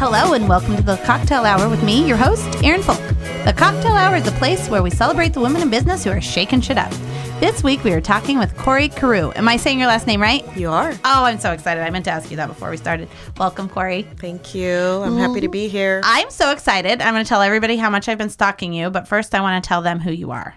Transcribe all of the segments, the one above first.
Hello and welcome to the Cocktail Hour with me, your host, Erin Folk. The Cocktail Hour is a place where we celebrate the women in business who are shaking shit up. This week we are talking with Kori Carew. Am I saying your last name right? You are. Oh, I'm so excited. I meant to ask you that before we started. Welcome, Kori. Thank you. I'm happy to be here. I'm so excited. I'm going to tell everybody how much I've been stalking you, but first I want to tell them who you are.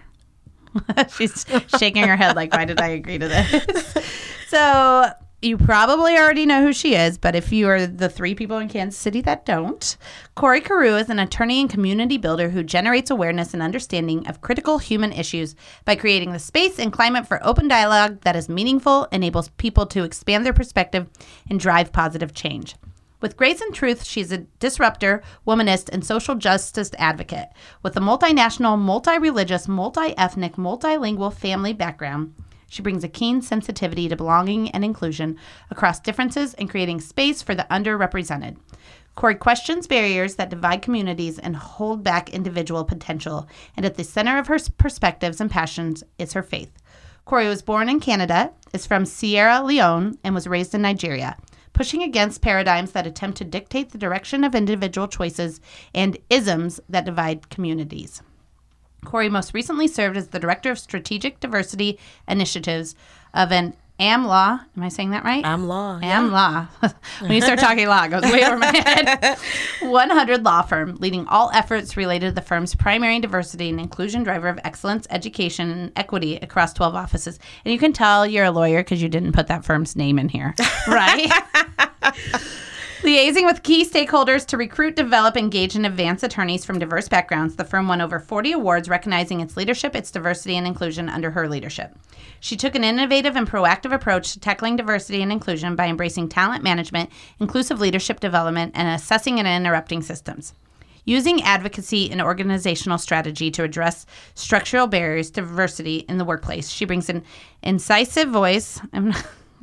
She's shaking her head like, why did I agree to this? so you probably already know who she is, but if you are the three people in Kansas City that don't, Kori Carew is an attorney and community builder who generates awareness and understanding of critical human issues by creating the space and climate for open dialogue that is meaningful, enables people to expand their perspective, and drive positive change. With grace and truth, she's a disruptor, womanist, and social justice advocate. With a multinational, multi religious, multi ethnic, multilingual family background, she brings a keen sensitivity to belonging and inclusion across differences and creating space for the underrepresented. Kori questions barriers that divide communities and hold back individual potential, and at the center of her perspectives and passions is her faith. Kori was born in Canada, is from Sierra Leone, and was raised in Nigeria, pushing against paradigms that attempt to dictate the direction of individual choices and isms that divide communities. Kori most recently served as the Director of Strategic Diversity Initiatives of an AmLaw. Am I saying that right? AmLaw. AmLaw. when you start talking law, it goes way over my head. 100 law firm, leading all efforts related to the firm's primary diversity and inclusion driver of excellence, education, and equity across 12 offices. And you can tell you're a lawyer because you didn't put that firm's name in here, right? Liaising with key stakeholders to recruit, develop, engage, and advance attorneys from diverse backgrounds, the firm won over 40 awards recognizing its leadership, its diversity, and inclusion under her leadership. She took an innovative and proactive approach to tackling diversity and inclusion by embracing talent management, inclusive leadership development, and assessing and interrupting systems. Using advocacy and organizational strategy to address structural barriers to diversity in the workplace, she brings an incisive voice.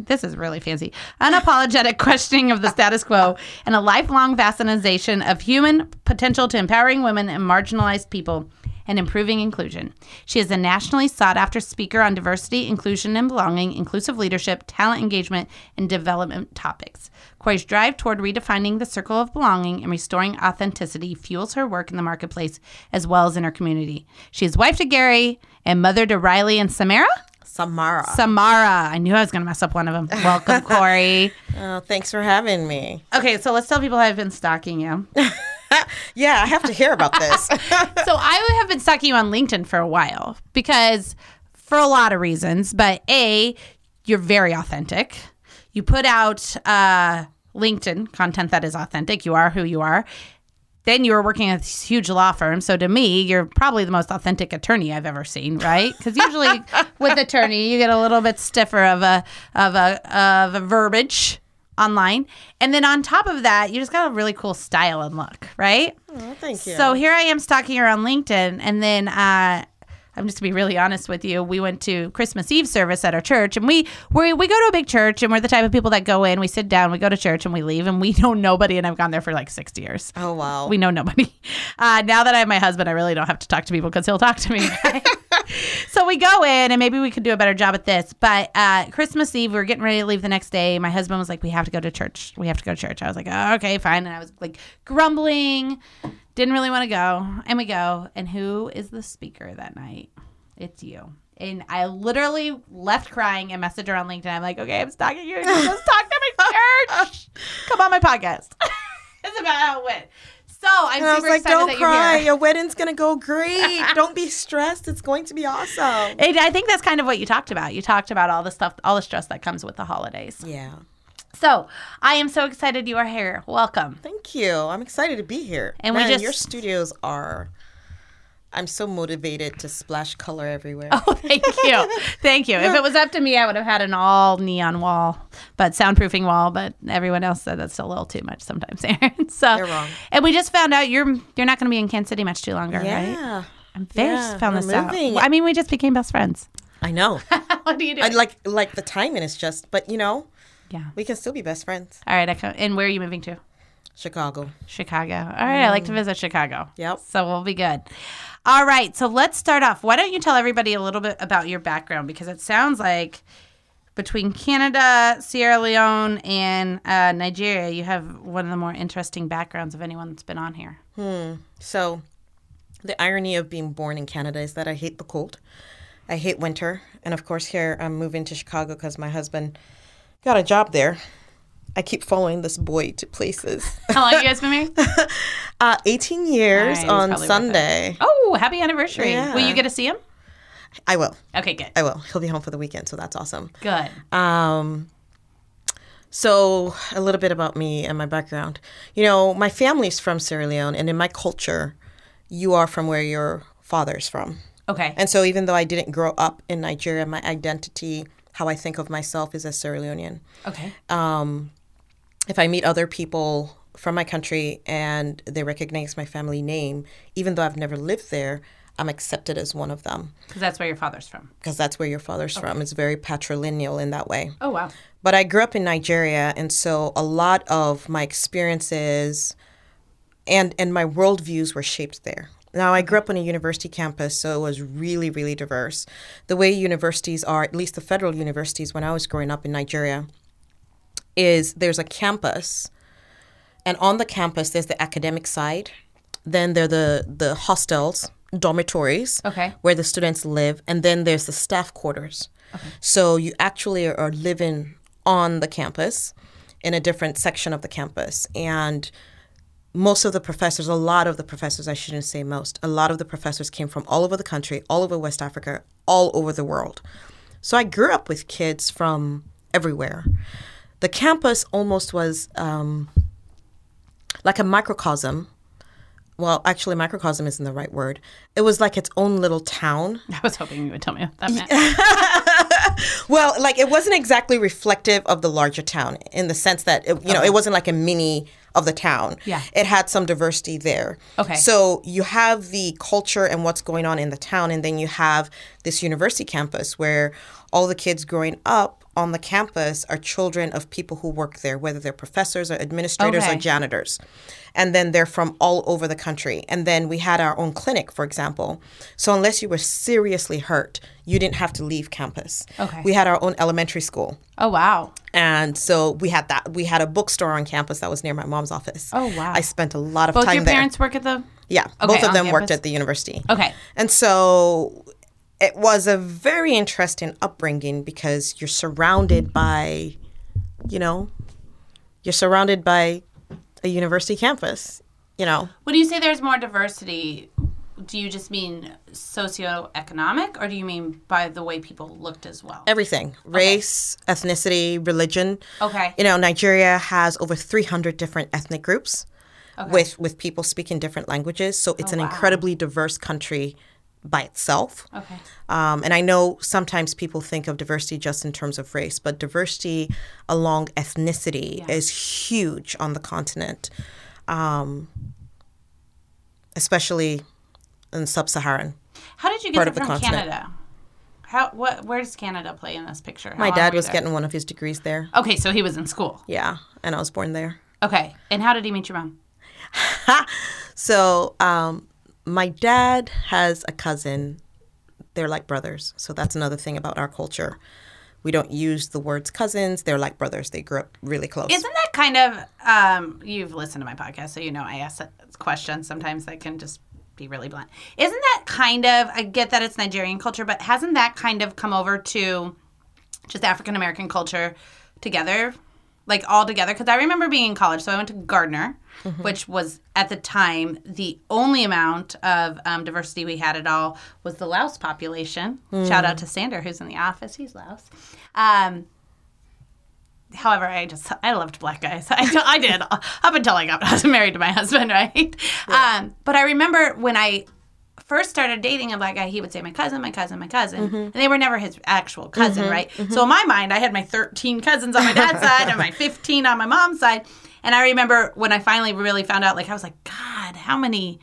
This is really fancy. Unapologetic questioning of the status quo and a lifelong fascination of human potential to empowering women and marginalized people and improving inclusion. She is a nationally sought after speaker on diversity, inclusion and belonging, inclusive leadership, talent engagement, and development topics. Kori's drive toward redefining the circle of belonging and restoring authenticity fuels her work in the marketplace as well as in her community. She is wife to Gary and mother to Riley and Samara. Samara. Samara. I knew I was going to mess up one of them. Welcome, Kori. oh, thanks for having me. Okay, so let's tell people I've been stalking you. yeah, I have to hear about this. so I have been stalking you on LinkedIn for a while because for a lot of reasons, but A, you're very authentic. You put out uh, LinkedIn content that is authentic. You are who you are then you were working at this huge law firm. So to me, you're probably the most authentic attorney I've ever seen, right? Because usually with attorney, you get a little bit stiffer of a of a of a verbiage online, and then on top of that, you just got a really cool style and look, right? Oh, thank you. So here I am stalking her on LinkedIn, and then uh, I'm just to be really honest with you. We went to Christmas Eve service at our church, and we we we go to a big church, and we're the type of people that go in, we sit down, we go to church, and we leave, and we know nobody. And I've gone there for like six years. Oh wow, we know nobody. Uh, now that I have my husband, I really don't have to talk to people because he'll talk to me. Right? so we go in, and maybe we could do a better job at this. But uh, Christmas Eve, we were getting ready to leave the next day. My husband was like, "We have to go to church. We have to go to church." I was like, oh, "Okay, fine," and I was like grumbling. Didn't really want to go, and we go. And who is the speaker that night? It's you. And I literally left crying and messaged her on LinkedIn. I'm like, okay, I'm stalking you. Just talk to my church. Come on my podcast. It's about how it went. So I'm and I was like, don't cry. Your wedding's gonna go great. don't be stressed. It's going to be awesome. And I think that's kind of what you talked about. You talked about all the stuff, all the stress that comes with the holidays. Yeah. So I am so excited you are here. Welcome. Thank you. I'm excited to be here. And Man, we just your studios are I'm so motivated to splash color everywhere. Oh, thank you. thank you. If it was up to me, I would have had an all neon wall, but soundproofing wall, but everyone else said that's a little too much sometimes, Erin. so You're wrong. And we just found out you're you're not going to be in Kansas City much too longer, yeah. right? Yeah. I'm very yeah, found this moving. out. I mean, we just became best friends. I know. what do you do? I like like the timing is just, but you know, yeah, we can still be best friends. All right. I come, and where are you moving to? Chicago. Chicago. All right. Mm. I like to mm. visit Chicago. Yep. So we'll be good. All right. So let's start off. Why don't you tell everybody a little bit about your background? Because it sounds like between Canada, Sierra Leone, and uh, Nigeria, you have one of the more interesting backgrounds of anyone that's been on here. Hmm. So, the irony of being born in Canada is that I hate the cold. I hate winter. And of course, here I'm moving to Chicago because my husband got a job there. I keep following this boy to places. How long you guys been married? uh, 18 years right, on Sunday. Oh, happy anniversary. Yeah. Will you get to see him? I will. Okay, good. I will. He'll be home for the weekend, so that's awesome. Good. Um, so a little bit about me and my background. You know, my family's from Sierra Leone, and in my culture, you are from where your father's from. Okay. And so even though I didn't grow up in Nigeria, my identity, how I think of myself, is as Sierra Leonean. Okay. Um, if I meet other people from my country and they recognize my family name, even though I've never lived there, I'm accepted as one of them. Because that's where your father's from. Because that's where your father's okay. from. It's very patrilineal in that way. Oh, wow. But I grew up in Nigeria, and so a lot of my experiences and, and my worldviews were shaped there. Now, I grew mm-hmm. up on a university campus, so it was really, really diverse. The way universities are, at least the federal universities when I was growing up in Nigeria, is there's a campus, and on the campus, there's the academic side, then there are the, the hostels, dormitories okay. where the students live, and then there's the staff quarters. Okay. So you actually are living on the campus in a different section of the campus. And most of the professors, a lot of the professors, I shouldn't say most, a lot of the professors came from all over the country, all over West Africa, all over the world. So I grew up with kids from everywhere. The campus almost was um, like a microcosm well, actually, microcosm isn't the right word. It was like its own little town. I was hoping you would tell me what that meant. well, like it wasn't exactly reflective of the larger town in the sense that it, you know it wasn't like a mini of the town. Yeah, it had some diversity there. Okay, so you have the culture and what's going on in the town, and then you have this university campus where all the kids growing up on the campus are children of people who work there, whether they're professors or administrators okay. or janitors. And then they're from all over the country. And then we had our own clinic, for example. So unless you were seriously hurt, you didn't have to leave campus. Okay. We had our own elementary school. Oh wow. And so we had that. We had a bookstore on campus that was near my mom's office. Oh wow. I spent a lot of both time there. Both your parents work at the Yeah, okay, both of them campus? worked at the university. Okay. And so it was a very interesting upbringing because you're surrounded by, you know, you're surrounded by a university campus, you know. When you say there's more diversity, do you just mean socioeconomic or do you mean by the way people looked as well? Everything race, okay. ethnicity, religion. Okay. You know, Nigeria has over 300 different ethnic groups okay. with, with people speaking different languages. So it's oh, an wow. incredibly diverse country by itself. Okay. Um, and I know sometimes people think of diversity just in terms of race, but diversity along ethnicity yeah. is huge on the continent, um, especially in sub-Saharan. How did you get from continent. Canada? How what? Where does Canada play in this picture? How My dad was there? getting one of his degrees there. Okay, so he was in school. Yeah, and I was born there. Okay, and how did he meet your mom? so um, my dad has a cousin. They're like brothers. So that's another thing about our culture. We don't use the words cousins. They're like brothers. They grew up really close. Isn't that kind of, um, you've listened to my podcast, so you know I ask questions sometimes that can just be really blunt. Isn't that kind of, I get that it's Nigerian culture, but hasn't that kind of come over to just African American culture together like all together because I remember being in college. So I went to Gardner, mm-hmm. which was at the time the only amount of um, diversity we had at all was the Laos population. Mm. Shout out to Sander, who's in the office. He's Laos. Um, however, I just I loved black guys. I, I did up until I got I was married to my husband, right? Yeah. Um, but I remember when I first started dating a black guy, he would say my cousin, my cousin, my cousin, mm-hmm. and they were never his actual cousin, mm-hmm, right? Mm-hmm. So in my mind, I had my 13 cousins on my dad's side and my 15 on my mom's side. And I remember when I finally really found out, like I was like, God, how many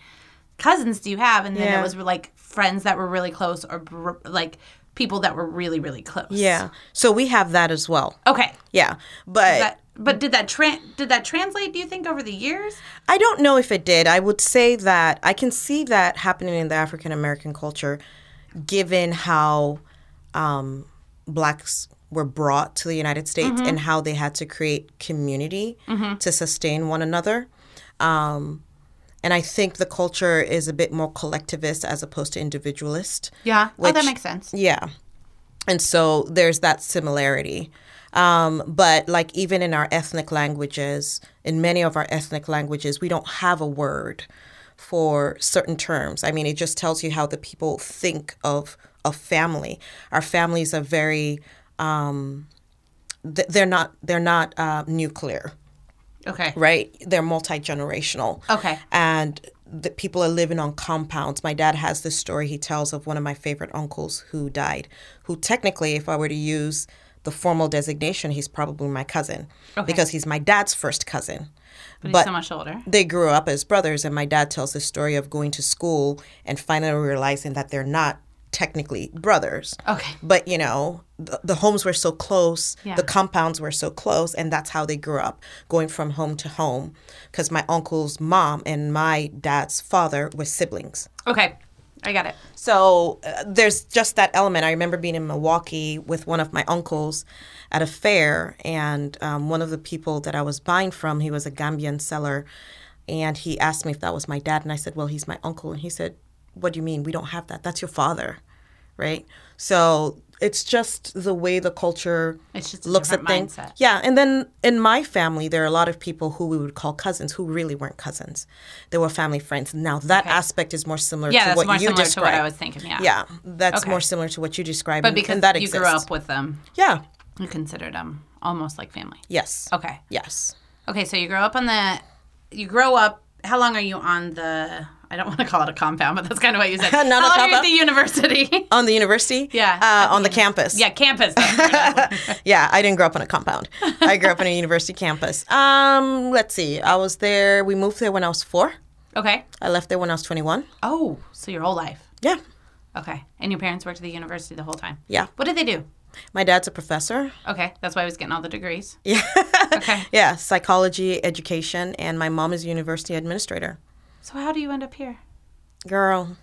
cousins do you have? And then yeah. it was like friends that were really close or like people that were really really close. Yeah. So we have that as well. Okay. Yeah. But but did that tra- did that translate? Do you think over the years? I don't know if it did. I would say that I can see that happening in the African American culture, given how um, blacks were brought to the United States and how they had to create community to sustain one another. Um, and I think the culture is a bit more collectivist as opposed to individualist. Yeah. oh, that makes sense. Yeah. And so there's that similarity. Um, but like even in our ethnic languages, in many of our ethnic languages, we don't have a word for certain terms. I mean, it just tells you how the people think of a family. Our families are very, um, th- they're not, they're not uh, nuclear Okay. right? They're multi generational. Okay. And the people are living on compounds. My dad has this story he tells of one of my favorite uncles who died, who technically, if I were to use the formal designation, he's probably my cousin because he's my dad's first cousin. But, But so much older. they grew up as brothers, and my dad tells the story of going to school and finally realizing that they're not technically brothers. Okay. But, you know, the, the homes were so close, Yeah. the compounds were so close, and that's how they grew up, going from home to home. Because my uncle's mom and my dad's father were siblings. Okay. I got it. So uh, there's just that element. I remember being in Milwaukee with one of my uncles at a fair, and um, one of the people that I was buying from, he was a Gambian seller, and he asked me if that was my dad, and I said, "Well, he's my uncle," and he said, "What do you mean? We don't have that. That's your father, right?" So it's just the way the culture It's just a looks at things. mindset. Yeah, and then in my family, there are a lot of people who we would call cousins who really weren't cousins. They were family friends. Now that aspect is more similar Yeah, to that's what more you similar described. to what I was thinking. Yeah. Yeah, that's Okay. more similar to what you described. But because and that you exists. grew up with them, Yeah. you considered them almost like family. Yes. Okay. Yes. Okay, so you grow up on the. You grow up. How long are you on the? I don't want to call it a compound, but that's kind of what you said. Not a how at compound? the university? On the university. Yeah, Uh, on the campus. yeah, campus. Yeah, I didn't grow up on a compound. I grew up on a university campus. Um, let's see. I was there. We moved there when I was four. okay. I left there when I was twenty-one. Oh, so your whole life. Yeah. Okay, and your parents worked at the university the whole time. Yeah. What did they do? My dad's a professor. Okay, that's why I was getting all the degrees. Yeah. Okay. yeah. Psychology, education, and my mom is a university administrator. So how do you end up here? Girl,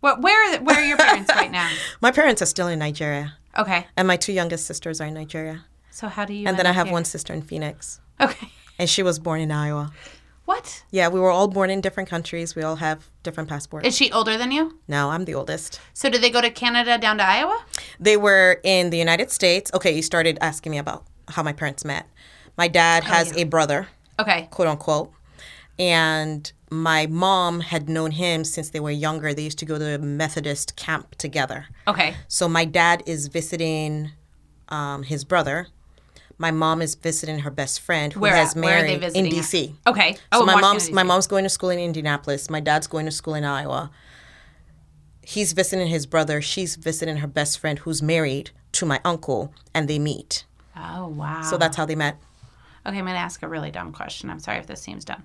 What? Where? Where are your parents right now? my parents are still in Nigeria, Okay. and my two youngest sisters are in Nigeria. So how do you? And then I have here? one sister in Phoenix, Okay. and she was born in Iowa. What? Yeah, we were all born in different countries. We all have different passports. Is she older than you? no, I'm the oldest. So did they go to Canada down to Iowa? They were in the United States. Okay, you started asking me about how my parents met. My dad oh, has a brother, Okay. quote unquote, and my mom had known him since they were younger. They used to go to a Methodist camp together. Okay. So my dad is visiting um, his brother. My mom is visiting her best friend who Where has at? Married they visiting in at? DC. Okay. So Oh, my Washington, mom's my mom's going to school in Indianapolis. My dad's going to school in Iowa. He's visiting his brother. She's visiting her best friend who's married to my uncle, and they meet. Oh wow. So that's how they met. Okay, I'm going to ask a really dumb question. I'm sorry if this seems dumb.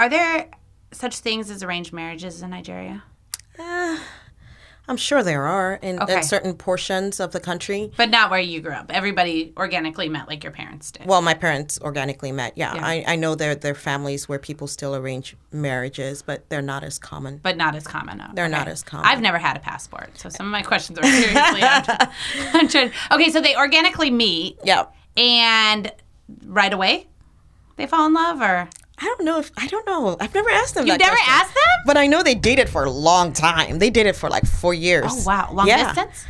Are there such things as arranged marriages in Nigeria? Uh, I'm sure there are in, Okay. in certain portions of the country. But not where you grew up. Everybody organically met like your parents did. Well, my parents organically met. Yeah, Yeah. I, I know there there are families where people still arrange marriages, but they're not as common. but not as common. No. They're Okay. not as common. I've never had a passport, so some of my questions are seriously. I'm, I'm trying- okay, so they organically meet, Yeah. and right away they fall in love, or I don't know if I don't know. I've never asked them. you've never question. asked them? But I know they dated for a long time. They dated for like four years. Oh wow, long yeah. distance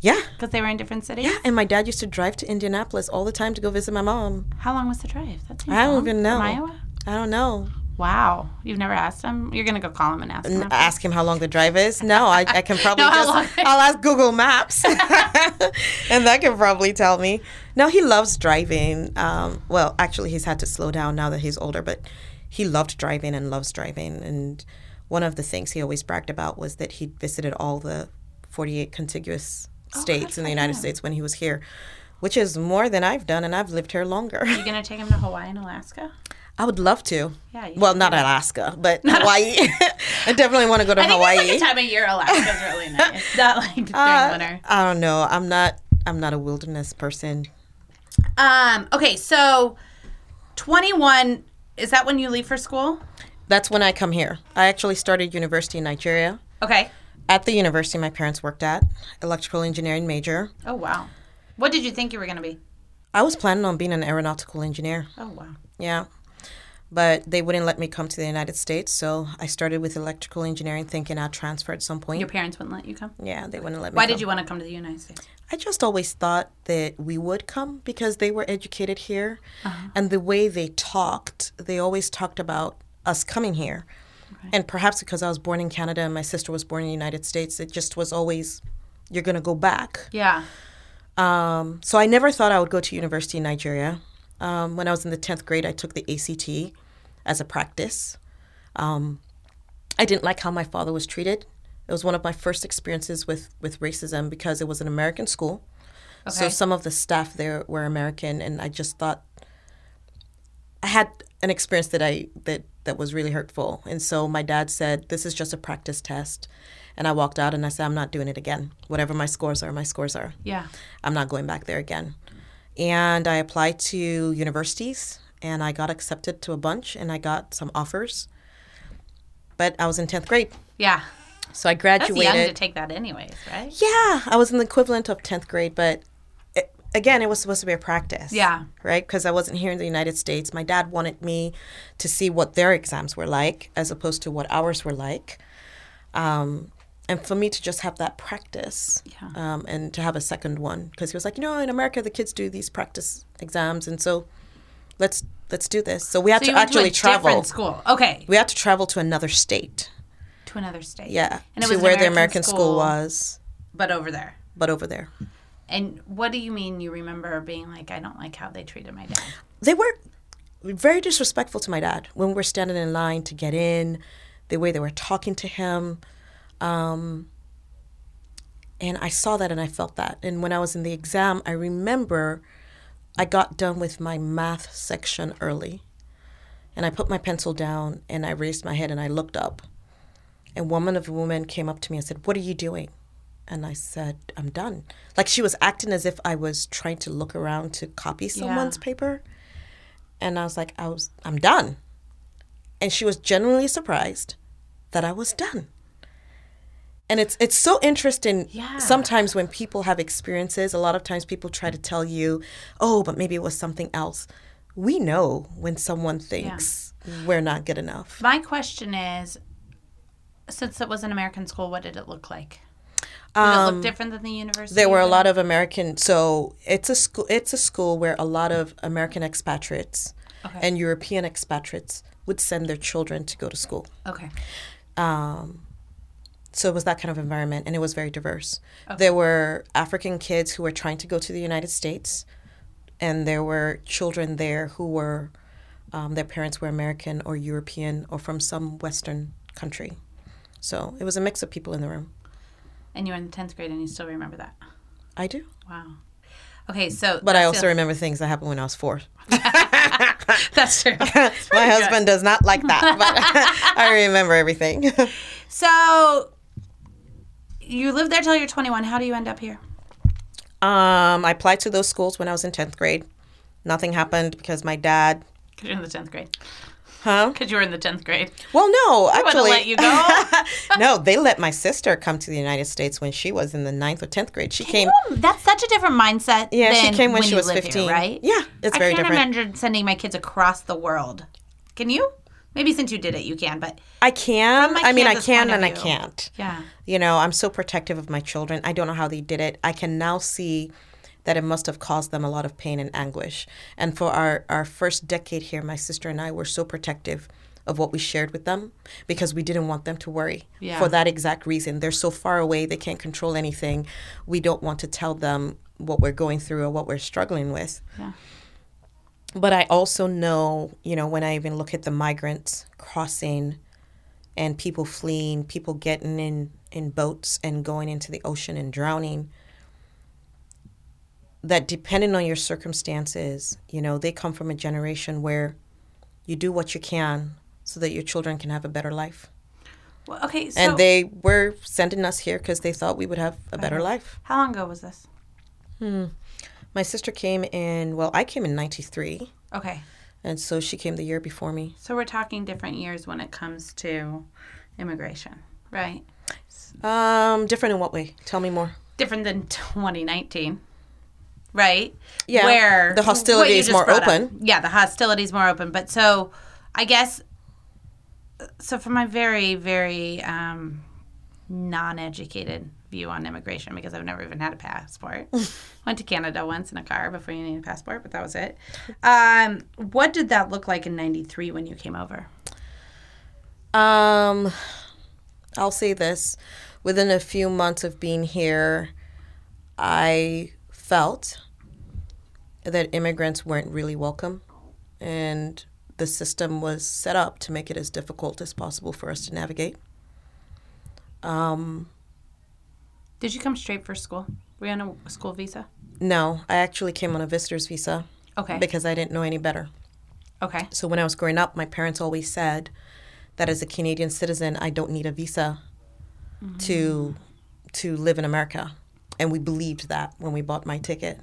Yeah. because they were in different cities. Yeah. And my dad used to drive to Indianapolis all the time to go visit my mom. How long was the drive? That seems I don't long. even know. From Iowa. I don't know. Wow, you've never asked him. You're gonna go call him and ask him. after? Ask him how long the drive is. No, I, I can probably No, just. I'll ask Google Maps, and that can probably tell me. No, he loves driving. Um, well, actually, he's had to slow down now that he's older, but he loved driving and loves driving. And one of the things he always bragged about was that he visited all the 48 contiguous states in the United States when he was here, which is more than I've done, and I've lived here longer. Are You gonna take him to Hawaii and Alaska? I would love to. Yeah, Well, not Alaska, but Hawaii. I definitely want to go to I think Hawaii. like time of year Alaska's really nice. Not like during Uh, winter. I don't know. I'm not. I'm not a wilderness person. Um. Okay. So, 21. Is that when you leave for school? That's when I come here. I actually started university in Nigeria. Okay. At the university my parents worked at, electrical engineering major. Oh wow. What did you think you were going to be? I was planning on being an aeronautical engineer. Oh, wow. Yeah. But they wouldn't let me come to the United States, so I started with electrical engineering thinking I'd transfer at some point. Your parents wouldn't let you come? yeah, they wouldn't let me Why come. did you want to come to the United States? I just always thought that we would come because they were educated here. Uh-huh. And the way they talked, they always talked about us coming here. And perhaps because I was born in Canada and my sister was born in the United States, it just was always, you're going to go back. Yeah. Um, so I never thought I would go to university in Nigeria. Um, when I was in the 10th grade, I took the ACT as a practice. Um, I didn't like how my father was treated. It was one of my first experiences with, with racism because it was an American school. Okay. So some of the staff there were American, and I just thought I had an experience that I that that was really hurtful. And so my dad said, "This is just a practice test," and I walked out and I said, "I'm not doing it again. Whatever my scores are, my scores are. Yeah. I'm not going back there again." And I applied to universities, and I got accepted to a bunch, and I got some offers. But I was in tenth grade, Yeah. so I graduated. That's young to take that anyways, right? Yeah, I was in the equivalent of 10th grade, but it, again, it was supposed to be a practice. Yeah. Right? Because I wasn't here in the United States. My dad wanted me to see what their exams were like as opposed to what ours were like. Um, and for me to just have that practice Yeah. um, and to have a second one because he was like you know in america the kids do these practice exams and so let's let's do this so we had So to actually to a travel different school. Okay. we had to travel to another state To another state. yeah And it to was where the American american school school. was But over there. but over there And what do you mean you remember being like, I don't like how they treated my dad? they were very disrespectful to my dad when we were standing in line to get in the way they were talking to him um, and i saw that and i felt that and when i was in the exam i remember i got done with my math section early and i put my pencil down and i raised my head and i looked up. And woman of a woman came up to me and said what are you doing? And i said i'm done. Like she was acting as if i was trying to look around to copy someone's paper. And I was like, I was, I'm done. And she was genuinely surprised that I was done. And it's it's so interesting. Yeah. Sometimes when people have experiences, a lot of times people try to tell you, "Oh, but maybe it was something else." We know when someone thinks we're not good enough. My question is since it was an American school, what did it look like? Did it Um, look different than the university? There were a lot of American. So it's a school. It's a school where a lot of American expatriates Okay. and European expatriates would send their children to go to school. Okay. Um, so it was that kind of environment, and it was very diverse. There were African kids who were trying to go to the United States, and there were children there who were um, their parents were American or European or from some Western country. So it was a mix of people in the room. And you were in the 10th grade and you still remember that? I do, Wow. Okay, so. but I also the- remember things that happened when I was four. That's true. My husband does not like that, but I remember everything. So you lived there till you're 21. How do you end up here? Um, I applied to those schools when I was in tenth grade. Nothing happened because my dad, Because you're in the 10th grade. huh? Because you were in the 10th grade. Well, no, I would have actually, let you go. no, they let my sister come to the United States when she was in the ninth or tenth grade. She came. That's such a different mindset. Yeah, she came when she was live here, 15. right? Yeah, it's very I can't different. imagine sending my kids across the world. Can you? Maybe since you did it, you can. But I can. I mean, I can and I can't. yeah, You know, I'm so protective of my children. I don't know how they did it. I can now see that it must have caused them a lot of pain and anguish. And for our, our first decade here, my sister and I were so protective of what we shared with them because we didn't want them to worry Yeah. for that exact reason. They're so far away, they can't control anything. We don't want to tell them what we're going through or what we're struggling with. yeah. But I also know, you know, when I even look at the migrants crossing and people fleeing, people getting in, in boats and going into the ocean and drowning, that depending on your circumstances, you know, they come from a generation where you do what you can so that your children can have a better life. Well, okay, so and they were sending us here because they thought we would have a better life. how long ago was this? Hmm. My sister came in, well, I came in 93, Okay, and so she came the year before me. so we're talking different years when it comes to immigration, right? Um, different in what way? Tell me more. Different than 2019. right? Yeah, Where the hostility is more brought up. open. Yeah, the hostility is more open. But so, I guess, so for my very, very um, non-educated view on immigration, because I've never even had a passport. Went to Canada once in a car before you need a passport, but that was it. Um, what did that look like in '93 when you came over? Um, I'll say this: within a few months of being here, I felt that immigrants weren't really welcome, and the system was set up to make it as difficult as possible for us to navigate. Did you come straight for school? Were you on a school visa? No, I actually came on a visitor's visa Okay. because I didn't know any better. okay. So when I was growing up, my parents always said that as a Canadian citizen, I don't need a visa to to live in America, and we believed that when we bought my ticket.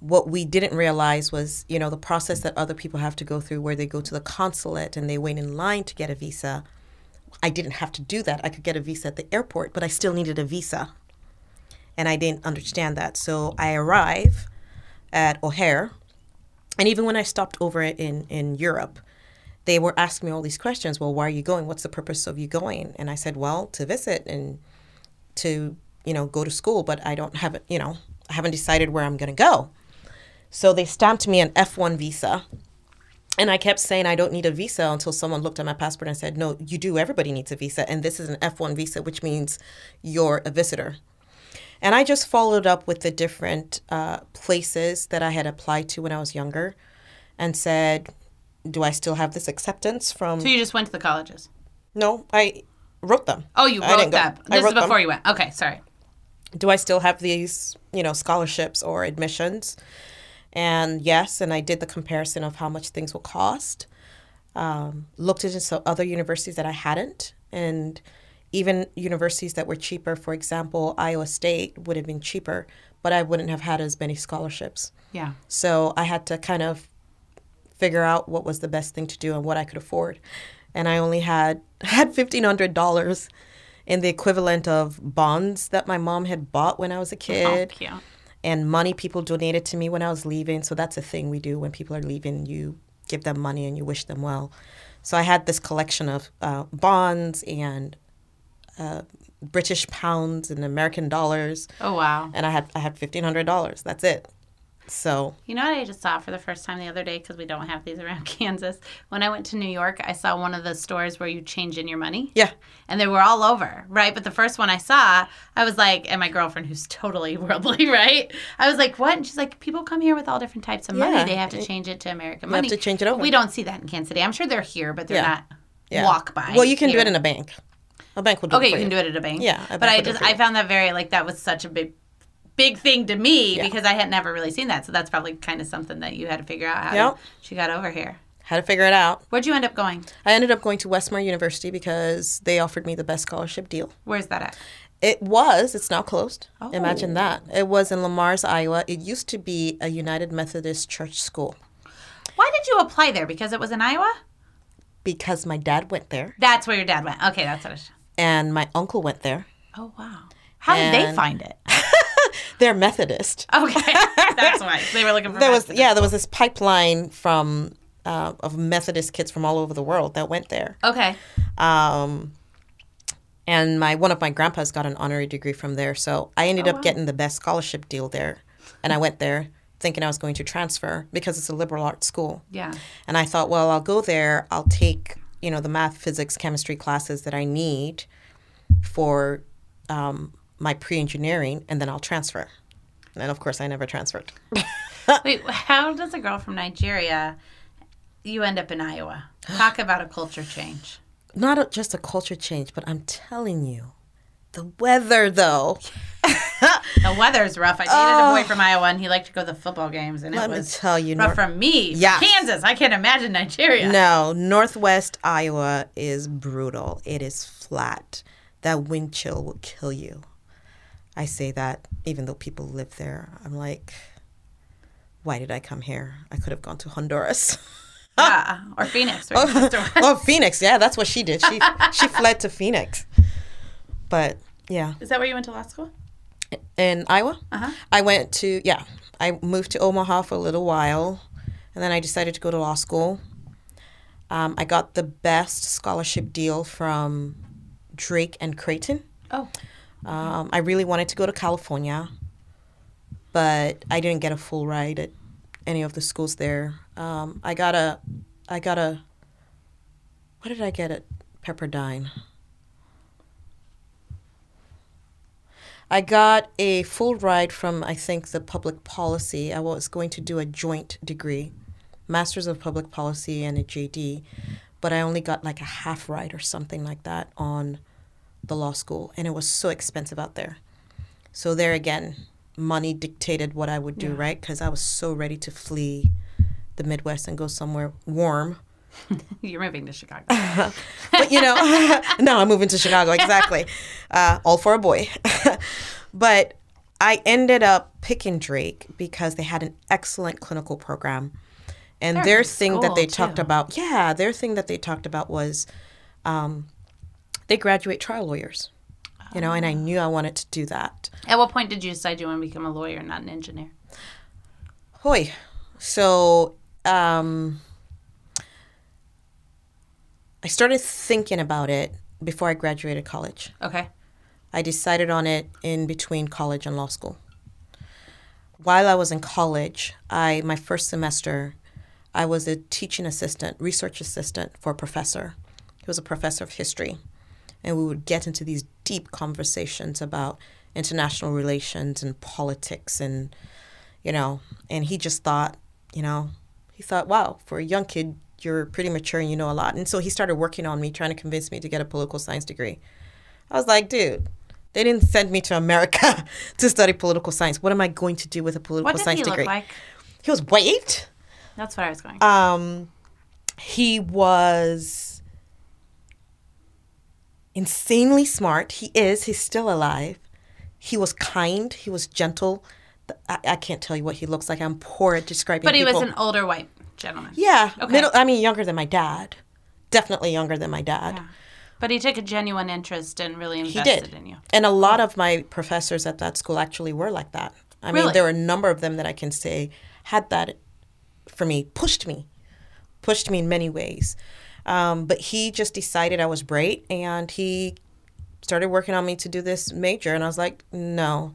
What we didn't realize was, you know, the process that other people have to go through, where they go to the consulate and they wait in line to get a visa. I didn't have to do that. I could get a visa at the airport, but I still needed a visa, and I didn't understand that. So I arrive at O'Hare, and even when I stopped over in, in Europe, they were asking me all these questions. Well, why are you going? What's the purpose of you going? And I said, well, to visit and to, you know, go to school, but I don't have you know, I haven't decided where I'm going to go. So they stamped me an F1 visa. And I kept saying I don't need a visa until someone looked at my passport and said, no, you do. Everybody needs a visa. And this is an F1 visa, which means you're a visitor. And I just followed up with the different uh, places that I had applied to when I was younger and said, Do I still have this acceptance from. So you just went to the colleges. no, I wrote them. Oh, you wrote didn't go. that. I This is wrote them. before you went. Okay, sorry. Do I still have these, you know, scholarships or admissions? And yes, and I did the comparison of how much things will cost. Um, looked into some other universities that I hadn't, and even universities that were cheaper. For example, Iowa State would have been cheaper, but I wouldn't have had as many scholarships. Yeah. So I had to kind of figure out what was the best thing to do and what I could afford. And I only had had fifteen hundred dollars in the equivalent of bonds that my mom had bought when I was a Oh, kid cute. And money people donated to me when I was leaving. So that's a thing we do when people are leaving. You give them money and you wish them well. So I had this collection of uh, bonds and uh, British pounds and American dollars, Oh wow. and I had I had fifteen hundred dollars. That's it. So You know what I just saw for the first time the other day because we don't have these around Kansas. When I went to New York, I saw one of the stores where you change in your money. yeah, And they were all over, right? But the first one I saw, I was like, and my girlfriend, who's totally worldly, right? I was like, what? And she's like, people come here with all different types of money. They have to change it to American You have money. to change it over. We don't see that in Kansas City. I'm sure they're here, but they're Yeah. not yeah. walk by. Well, you can do it in a bank. A bank will do Okay, it for you can do it at a bank. Yeah, a but I will do it just I found that very like that was such a big big thing to me Yeah. because I had never really seen that. So that's probably kind of something that you had to figure out how Yep. she got over here. How to figure it out. Where'd you end up going? I ended up going to Westmar University because they offered me the best scholarship deal. Where's that at? It was. It's now closed. Oh. Imagine that. It was in Le Mars, Iowa. It used to be a United Methodist Church school Why did you apply there? Because it was in Iowa? because my dad went there That's where your dad went. Okay, that's what it is. and my uncle went there. Oh wow. How did they find it? They're Methodist. Okay, that's why they were looking for. There was Methodist. yeah, there was this pipeline from uh, of Methodist kids from all over the world that went there. Okay. Um, and my one of my grandpas got an honorary degree from there, so I ended Oh, up wow. getting the best scholarship deal there, and I went there thinking I was going to transfer because it's a liberal arts school. Yeah. And I thought, well, I'll go there. I'll take, you know, the math, physics, chemistry classes that I need for um, my pre engineering, and then I'll transfer. And of course, I never transferred. Wait, how does a girl from Nigeria you end up in Iowa? Talk about a culture change. Not a, just a culture change, but I'm telling you, the weather, though. The weather's rough. I dated a boy oh. from Iowa, and he liked to go to the football games, and Oh. Let it me was tell you, rough Nor- from me. Yes. Kansas. I can't imagine Nigeria. no, Northwest Iowa is brutal. It is flat. That wind chill will kill you. I say that even though people live there. I'm like, why did I come here? I could have gone to Honduras. Yeah, or Phoenix. Where your sister was. oh, Phoenix. Yeah, that's what she did. She she fled to Phoenix. But yeah, Is that where you went to law school? in Iowa. Uh-huh. I went to yeah. I moved to Omaha for a little while, and then I decided to go to law school. Um, I got the best scholarship deal from Drake and Creighton. Oh, Um, I really wanted to go to California, but I didn't get a full ride at any of the schools there. Um, I got a, I got a. What did I get at Pepperdine? I got a full ride from I think the public policy. I was going to do a joint degree, Masters of Public Policy and a JD, but I only got like a half ride or something like that on the law school, and it was so expensive out there. So there again, money dictated what I would do, right? Because I was so ready to flee the Midwest and go somewhere warm. you're moving to Chicago. But you know, no, I'm moving to Chicago exactly. Uh, all for a boy. but I ended up picking Drake because they had an excellent clinical program, and They're their thing that they school, talked about, yeah, their thing that they talked about was, um, they graduate trial lawyers. You know, and I knew I wanted to do that. At what point did you decide you want to become a lawyer, not an engineer? Hoy. So um, I started thinking about it before I graduated college. Okay. I decided on it in between college and law school. While I was in college, I my first semester, I was a teaching assistant, research assistant for a professor. He was a professor of history, and we would get into these deep conversations about international relations and politics and you know, and he just thought, you know, he thought, wow, for a young kid, you're pretty mature and you know a lot. And so he started working on me, trying to convince me to get a political science degree. I was like, dude, they didn't send me to America to study political science. What am I going to do with a political What did science he degree? look like? He was white. That's what I was going. Um, he was insanely smart. He is. He's still alive. He was kind. He was gentle. I, I can't tell you what he looks like. I'm poor at describing. but he was an older white gentleman. yeah, Okay. middle. I mean, younger than my dad. Definitely younger than my dad. Yeah. But he took a genuine interest and really He invested did. in you. And a lot of my professors at that school actually were like that. I mean, there were a number of them that I can say had that for me, pushed me, pushed me in many ways. Um, but he just decided I was great and he started working on me to do this major. And I was like, no,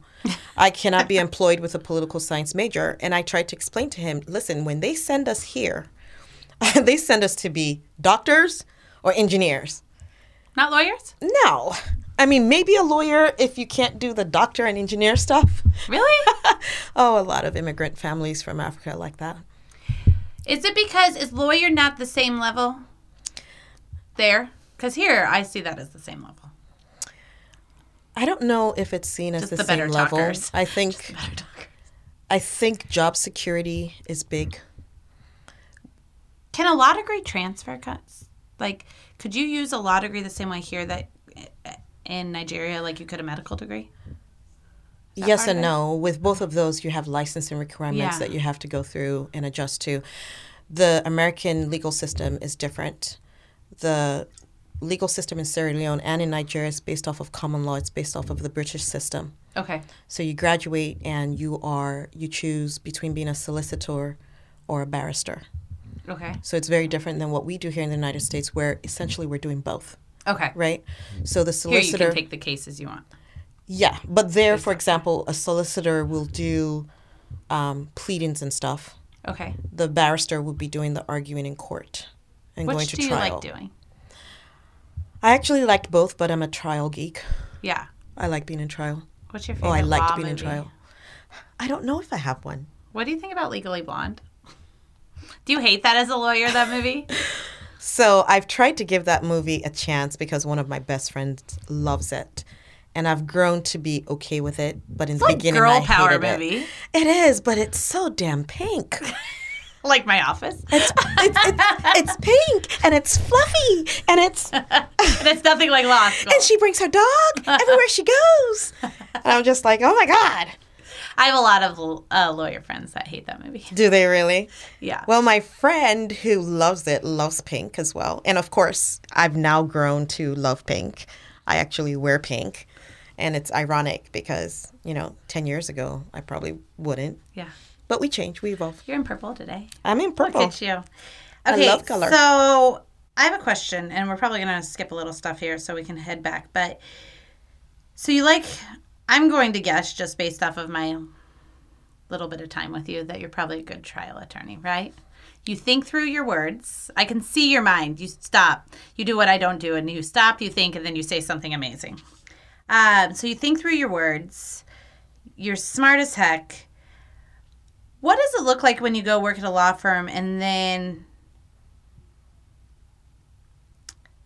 I cannot be employed with a political science major. And I tried to explain to him listen, when they send us here, they send us to be doctors or engineers. Not lawyers? No. I mean, maybe a lawyer if you can't do the doctor and engineer stuff. Really? oh, a lot of immigrant families from Africa like that. is it because is lawyer not the same level there? Because here I see that as the same level. I don't know if it's seen as the, the same level. talkers. I think I think job security is big. Can a law degree transfer cuts? Like, could you use a law degree the same way here that uh, in Nigeria, like you could a medical degree? Yes and no. With both of those, you have licensing requirements Yeah. that you have to go through and adjust to. The American legal system is different. The legal system in Sierra Leone and in Nigeria is based off of common law. It's based off of the British system. Okay. So you graduate and you are you choose between being a solicitor or a barrister. Okay. So it's very different than what we do here in the United States, where essentially we're doing both, Okay. right? So the Here you solicitor, can take the cases you want. yeah, but there, for example, a solicitor will do um, pleadings and stuff. Okay. The barrister will be doing the arguing in court and going Which to do you like doing? I actually liked both, but I'm a trial geek. Yeah. I like being in trial. What's your favorite? Oh, I liked being in trial. I don't know if I have one. What do you think about Legally Blonde? Do you hate that as a lawyer, that movie? So I've tried to give that movie a chance because one of my best friends loves it. And I've grown to be okay with it, but in the like beginning, girl I power hated it. movie. It is, but it's so damn pink. Like my office. It's it's, it's, it's pink and it's fluffy and it's and it's nothing like Law School. and she brings her dog everywhere she goes. And I'm just like, oh my god, I have a lot of uh, lawyer friends that hate that movie. do they really? Yeah. Well, my friend who loves it loves pink as well. And of course, I've now grown to love pink. I actually wear pink. And it's ironic because, you know, 10 years ago, I probably wouldn't. Yeah. But we change, we evolve. You're in purple today. I'm in purple. Look at you. I Okay, love color. So I have a question, and we're probably going to skip a little stuff here so we can head back. But so you like, I'm going to guess just based off of my little bit of time with you that you're probably a good trial attorney, right? You think through your words. I can see your mind. You stop. You do what I don't do, and you stop, you think, and then you say something amazing. Um, so you think through your words. You're smart as heck. What does it look like when you go work at a law firm and then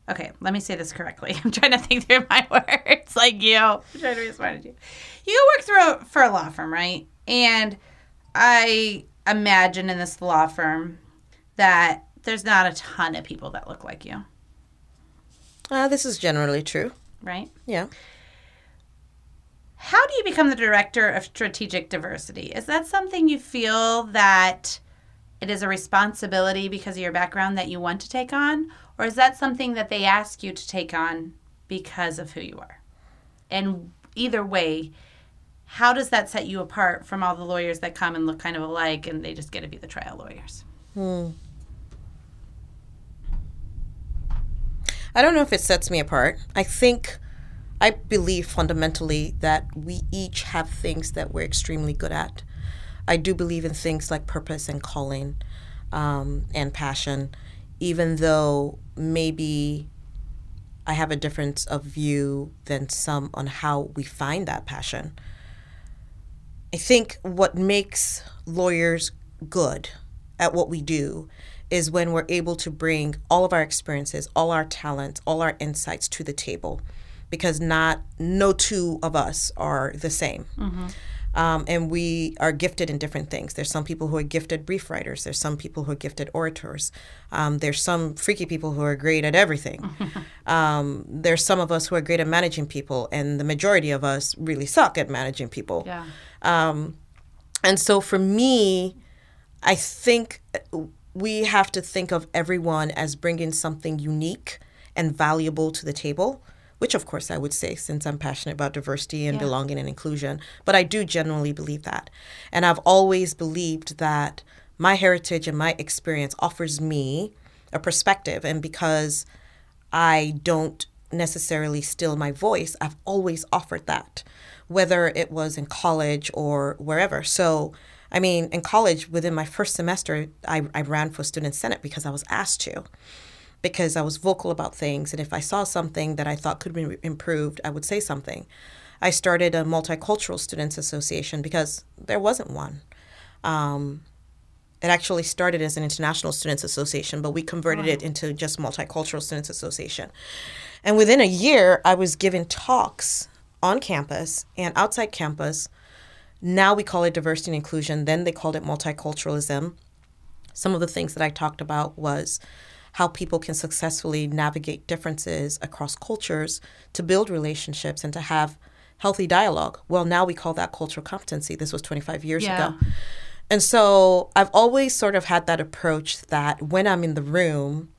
Okay, let me say this correctly. I'm trying to think through my words like you. I'm trying to be as smart as you. You work through for a law firm, right? And I imagine in this law firm that there's not a ton of people that look like you, Uh, this is generally true. right? Yeah. How do you become the director of strategic diversity? Is that something you feel that it is a responsibility because of your background that you want to take on? Or is that something that they ask you to take on because of who you are? And either way, how does that set you apart from all the lawyers that come and look kind of alike and they just get to be the trial lawyers? Hmm. I don't know if it sets me apart. I think, I believe fundamentally that we each have things that we're extremely good at. I do believe in things like purpose and calling um, and passion, even though maybe I have a difference of view than some on how we find that passion. I think what makes lawyers good at what we do is when we're able to bring all of our experiences, all our talents, all our insights to the table, because not no two of us are the same. Um, and we are gifted in different things. There's some people who are gifted brief writers. There's some people who are gifted orators. Um, there's some freaky people who are great at everything. um, there's some of us who are great at managing people, and the majority of us really suck at managing people. Yeah. Um, and so for me, I think we have to think of everyone as bringing something unique and valuable to the table, which of course I would say since I'm passionate about diversity and Yeah. belonging and inclusion. But I do genuinely believe that. And I've always believed that my heritage and my experience offers me a perspective. And because I don't necessarily still my voice, I've always offered that, whether it was in college or wherever. So, I mean, in college, within my first semester, I, I ran for student senate because I was asked to, because I was vocal about things. And if I saw something that I thought could be improved, I would say something. I started a multicultural students association because there wasn't one. Um, it actually started as an international students association, but we converted it into just multicultural students association. And within a year, I was given talks on campus and outside campus. Now we call it diversity and inclusion. Then they called it multiculturalism. Some of the things that I talked about was how people can successfully navigate differences across cultures to build relationships and to have healthy dialogue. Well, now we call that cultural competency. This was 25 years Yeah. ago. And so I've always sort of had that approach that when I'm in the room,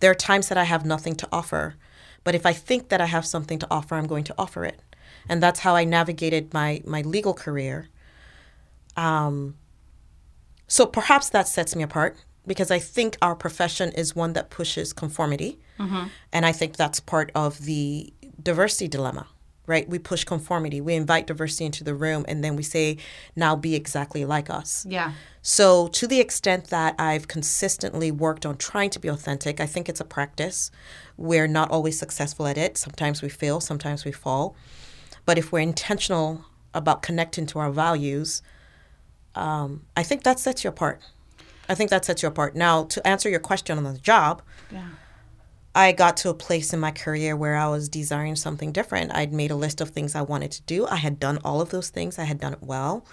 there are times that I have nothing to offer. But if I think that I have something to offer, I'm going to offer it. And that's how I navigated my, my legal career. Um, so perhaps that sets me apart because I think our profession is one that pushes conformity. And I think that's part of the diversity dilemma, right? We push conformity, we invite diversity into the room, and then we say, now be exactly like us. Yeah. So, to the extent that I've consistently worked on trying to be authentic, I think it's a practice. We're not always successful at it. Sometimes we fail, sometimes we fall. But if we're intentional about connecting to our values, um, I think that sets you apart. I think that sets you apart. Now, to answer your question on the job, Yeah. I got to a place in my career where I was desiring something different. I'd made a list of things I wanted to do. I had done all of those things. I had done it well.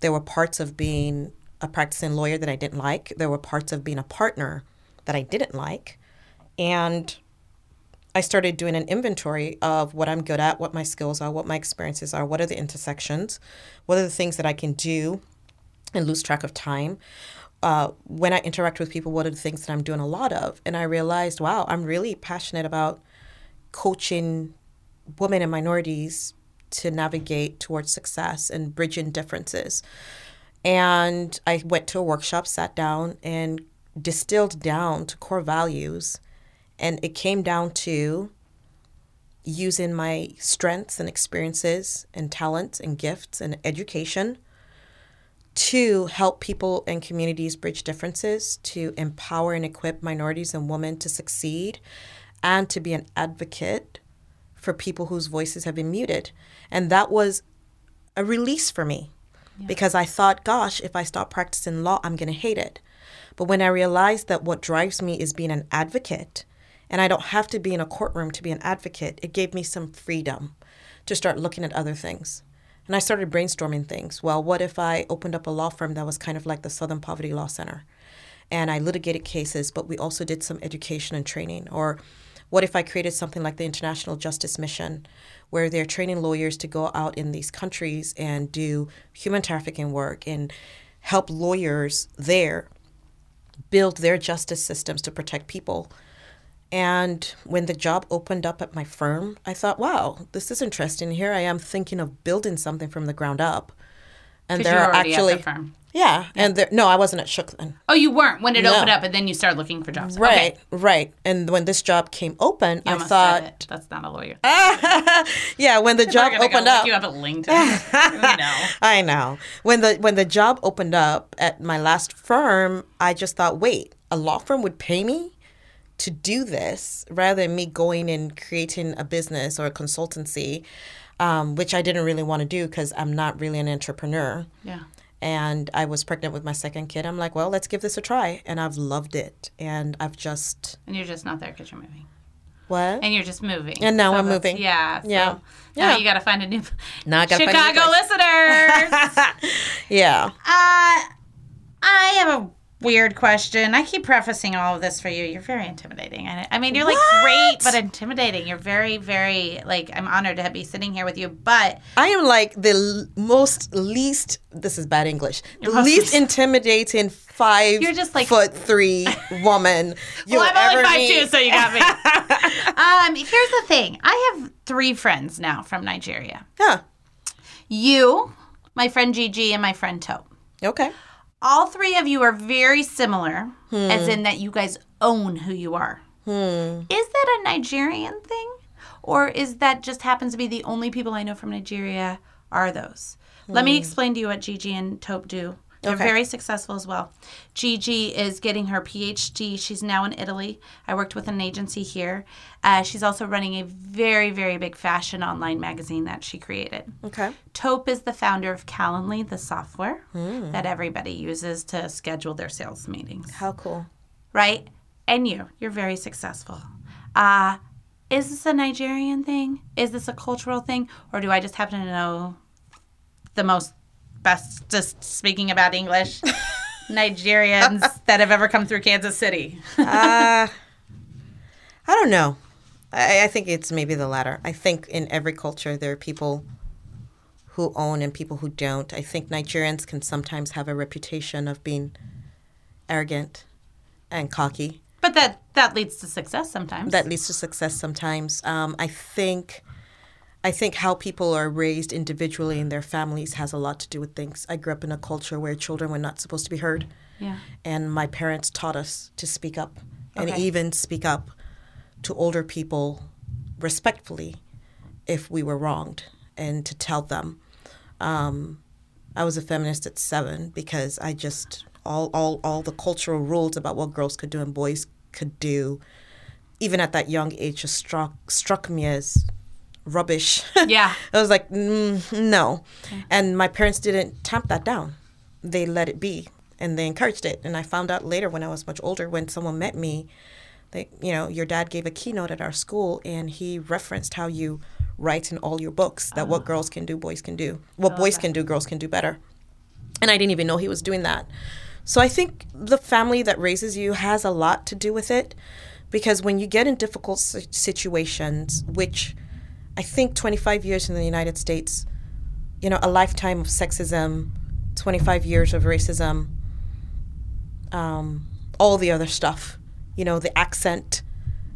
There were parts of being a practicing lawyer that I didn't like. There were parts of being a partner that I didn't like. And I started doing an inventory of what I'm good at, what my skills are, what my experiences are, what are the intersections, what are the things that I can do and lose track of time. Uh, when I interact with people, what are the things that I'm doing a lot of? And I realized, wow, I'm really passionate about coaching women and minorities to navigate towards success and bridging differences. And I went to a workshop, sat down, and distilled down to core values. And it came down to using my strengths and experiences and talents and gifts and education to help people and communities bridge differences, to empower and equip minorities and women to succeed, and to be an advocate for people whose voices have been muted. And that was a release for me because I thought, gosh, if I stop practicing law, I'm going to hate it. But when I realized that what drives me is being an advocate, and I don't have to be in a courtroom to be an advocate, it gave me some freedom to start looking at other things. And I started brainstorming things. Well, what if I opened up a law firm that was kind of like the Southern Poverty Law Center? And I litigated cases, but we also did some education and training. Or what if I created something like the International Justice Mission, where they're training lawyers to go out in these countries and do human trafficking work and help lawyers there build their justice systems to protect people? And when the job opened up at my firm, I thought, wow, this is interesting. Here I am thinking of building something from the ground up. And there you are actually the firm. Yeah, and there, no, I wasn't at Shook then. Oh, you weren't when it No. opened up, and then you started looking for jobs. Right, Okay. right. And when this job came open, You I thought, it. that's not a lawyer. yeah, when the job opened up, You have a LinkedIn. we know. I know. When the when the job opened up at my last firm, I just thought, wait, a law firm would pay me to do this rather than me going and creating a business or a consultancy, um, which I didn't really want to do because I'm not really an entrepreneur. Yeah. And I was pregnant with my second kid. I'm like, well, let's give this a try, and I've loved it. And I've just And you're just not there because you're moving. what? And you're just moving. And now I'm moving. Yeah. so Yeah. Now Yeah. you got to find a new Now I gotta find a new Chicago listeners. yeah. Uh, I have a weird question. I keep prefacing all of this for you. You're very intimidating. I, I mean, you're like What? great, but intimidating. You're very, very like. I'm honored to be sitting here with you, but I am like the l- most least. This is bad English. The least intimidating 5 You're just like- foot three woman. Well, I'm only five meet. two, so you got me. um, here's the thing. I have three friends now from Nigeria. Huh. You, my friend Gigi, and my friend Tope. Okay. All three of you are very similar, Hmm. as in that you guys own who you are. Is that a Nigerian thing? Or is that just happens to be the only people I know from Nigeria are those? Let me explain to you what Gigi and Tope do. They're. Okay. very successful as well. Gigi is getting her PhD. She's now in Italy. I worked with an agency here. Uh, she's also running a very, very big fashion online magazine that she created. Okay. Tope is the founder of Calendly, the software Hmm. that everybody uses to schedule their sales meetings, How cool. right? And you, you're very successful. Uh, is this a Nigerian thing? Is this a cultural thing? Or do I just happen to know the most best, just speaking about English, Nigerians that have ever come through Kansas City? Uh, I don't know. I, I think it's maybe the latter. I think in every culture there are people who own and people who don't. I think Nigerians can sometimes have a reputation of being arrogant and cocky. but that, that leads to success sometimes. that leads to success sometimes. Um, I think, I think how people are raised individually in their families has a lot to do with things. I grew up in a culture where children were not supposed to be heard, yeah. and my parents taught us to speak up, and Okay. even speak up to older people respectfully if we were wronged, and to tell them. Um, I was a feminist at seven because I just all all all the cultural rules about what girls could do and boys could do, even at that young age, just struck struck me as rubbish. Yeah. I was like, mm, no, and my parents didn't tamp that down; they let it be and they encouraged it. And I found out later when I was much older, when someone met me, that you know your dad gave a keynote at our school and he referenced how you write in all your books that what girls can do boys can do. What boys can do girls can do better. And i didn't even know he was doing that. So i think the family that raises you has a lot to do with it because when you get in difficult situations which i think 25 years in the united states you know a lifetime of sexism 25 years of racism um, all the other stuff you know the accent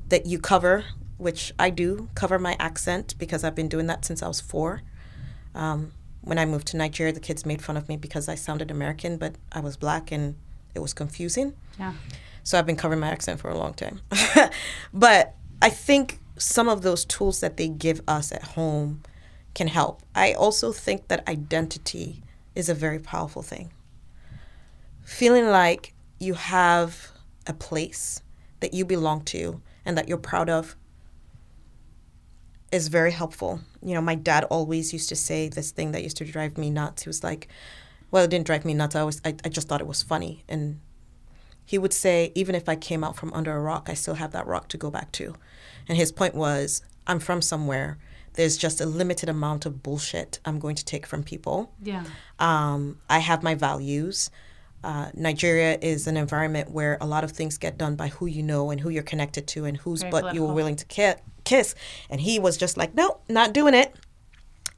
that you cover which i do cover my accent because i've been doing that since i was four Um, when I moved to Nigeria, the kids made fun of me because I sounded American, but I was black and it was confusing. Yeah. So I've been covering my accent for a long time. but I think some of those tools that they give us at home can help. I also think that identity is a very powerful thing. Feeling like you have a place that you belong to and that you're proud of is very helpful. You know, my dad always used to say this thing that used to drive me nuts. He was like, well, it didn't drive me nuts. I was, I, I just thought it was funny. And he would say, even if I came out from under a rock, I still have that rock to go back to. And his point was, I'm from somewhere. There's just a limited amount of bullshit I'm going to take from people. Yeah. Um, I have my values. Uh, Nigeria is an environment where a lot of things get done by who you know and who you're connected to and whose Very butt you were willing to ki- kiss. And he was just like, no, not doing it.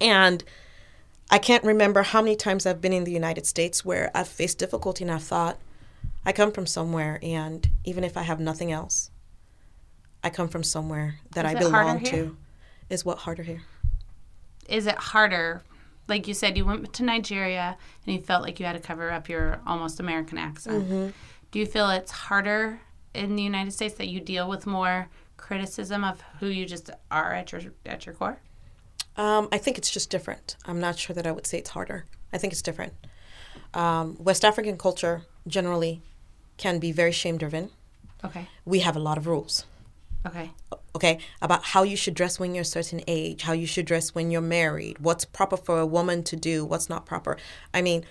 And I can't remember how many times I've been in the United States where I've faced difficulty and I've thought, I come from somewhere, and even if I have nothing else, I come from somewhere that Is I belong to. Is what harder here? Is it harder? Like you said, you went to Nigeria and you felt like you had to cover up your almost American accent. Mm-hmm. Do you feel it's harder in the United States that you deal with more criticism of who you just are at your at your core? Um, I think it's just different. I'm not sure that I would say it's harder. I think it's different. Um, West African culture generally can be very shame driven. Okay. We have a lot of rules. Okay. okay, about how you should dress when you're a certain age, how you should dress when you're married, what's proper for a woman to do, what's not proper. I mean,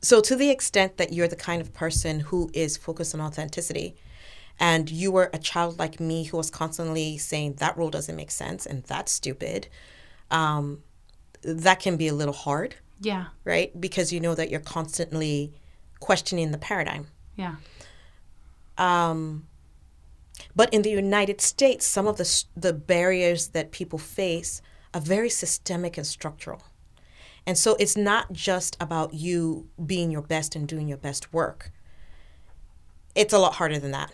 so to the extent that you're the kind of person who is focused on authenticity, and you were a child like me who was constantly saying that rule doesn't make sense and that's stupid, um, that can be a little hard, Yeah. right? Because you know that you're constantly questioning the paradigm. Yeah. Um, but in the United States, some of the the barriers that people face are very systemic and structural. And so it's not just about you being your best and doing your best work. It's a lot harder than that.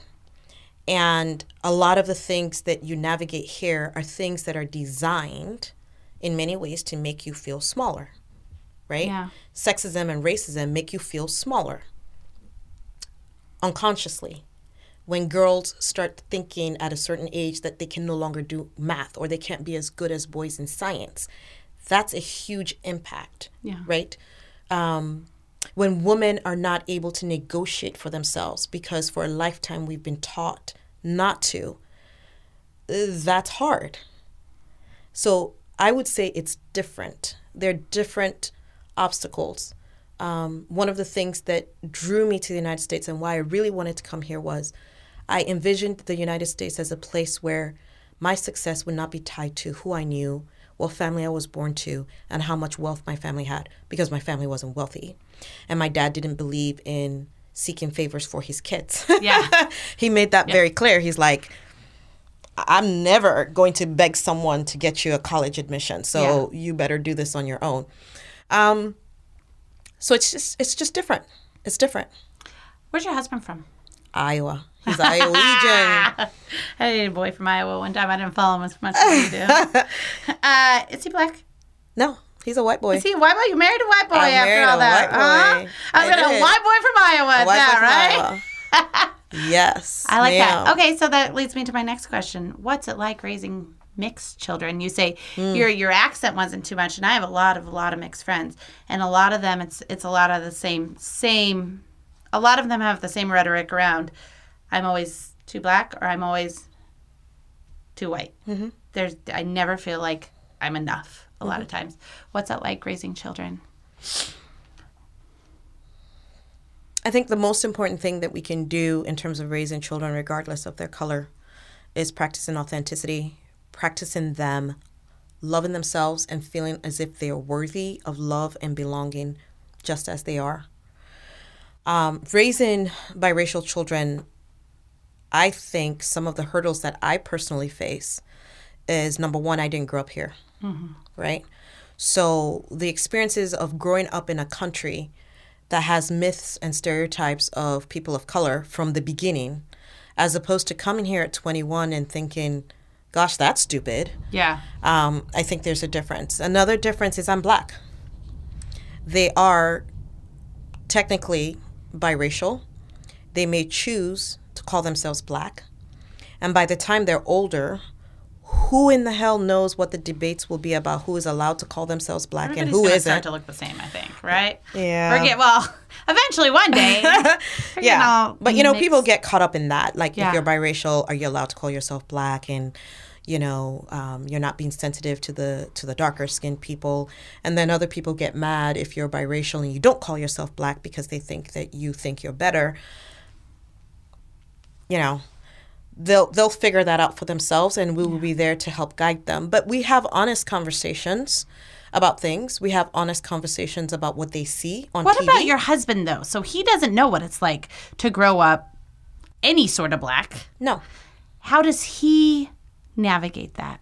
And a lot of the things that you navigate here are things that are designed in many ways to make you feel smaller, right? Yeah. Sexism and racism make you feel smaller unconsciously when girls start thinking at a certain age that they can no longer do math or they can't be as good as boys in science that's a huge impact Yeah. right um, when women are not able to negotiate for themselves because for a lifetime we've been taught not to that's hard so I would say it's different. There are different obstacles. Um, one of the things that drew me to the United States and why I really wanted to come here was I envisioned the United States as a place where my success would not be tied to who I knew, what family I was born to, and how much wealth my family had, because my family wasn't wealthy. And my dad didn't believe in seeking favors for his kids. Yeah. he made that very clear. He's like, I'm never going to beg someone to get you a college admission, so you better do this on your own. Um, so it's just it's just different. It's different. Where's your husband from? Iowa. He's Iowegian. I dated a boy from Iowa one time. I didn't follow him as much as you do. uh, is he black? no, he's a white boy. Is he a white boy? You married a white boy I after all a that, white huh? boy. I got a white boy from Iowa. at A white boy that, right? Yes. I like that. Okay, so that leads me to my next question. What's it like raising mixed children? You say your your accent wasn't too much, and I have a lot of a lot of mixed friends, and a lot of them it's it's a lot of the same same. A lot of them have the same rhetoric around. I'm always too black, or I'm always too white. Mm-hmm. There's I never feel like I'm enough. A lot of times. What's that like raising children? I think the most important thing that we can do in terms of raising children, regardless of their color, is practicing authenticity, practicing them loving themselves and feeling as if they are worthy of love and belonging just as they are. Um, raising biracial children, I think some of the hurdles that I personally face is number one, I didn't grow up here, right? So the experiences of growing up in a country that has myths and stereotypes of people of color from the beginning, as opposed to coming here at 21 and thinking, gosh, that's stupid. Yeah. Um, I think there's a difference. Another difference is I'm black. they are technically biracial. They may choose call themselves black. And by the time they're older, who in the hell knows what the debates will be about who is allowed to call themselves black Everybody's and who isn't? start to look the same, I think, right? Yeah. Forget. Well, eventually, one day. yeah. But you know, mix- people get caught up in that. Like, Yeah. if you're biracial, are you allowed to call yourself black? And you know, um, you're not being sensitive to the to the darker skinned people. And then other people get mad if you're biracial and you don't call yourself black because they think that you think you're better. You know, they'll they'll figure that out for themselves, and we will be there to help guide them. But we have honest conversations about things. We have honest conversations about what they see on What TV. about your husband though? So he doesn't know what it's like to grow up any sort of black. no. How does he navigate that?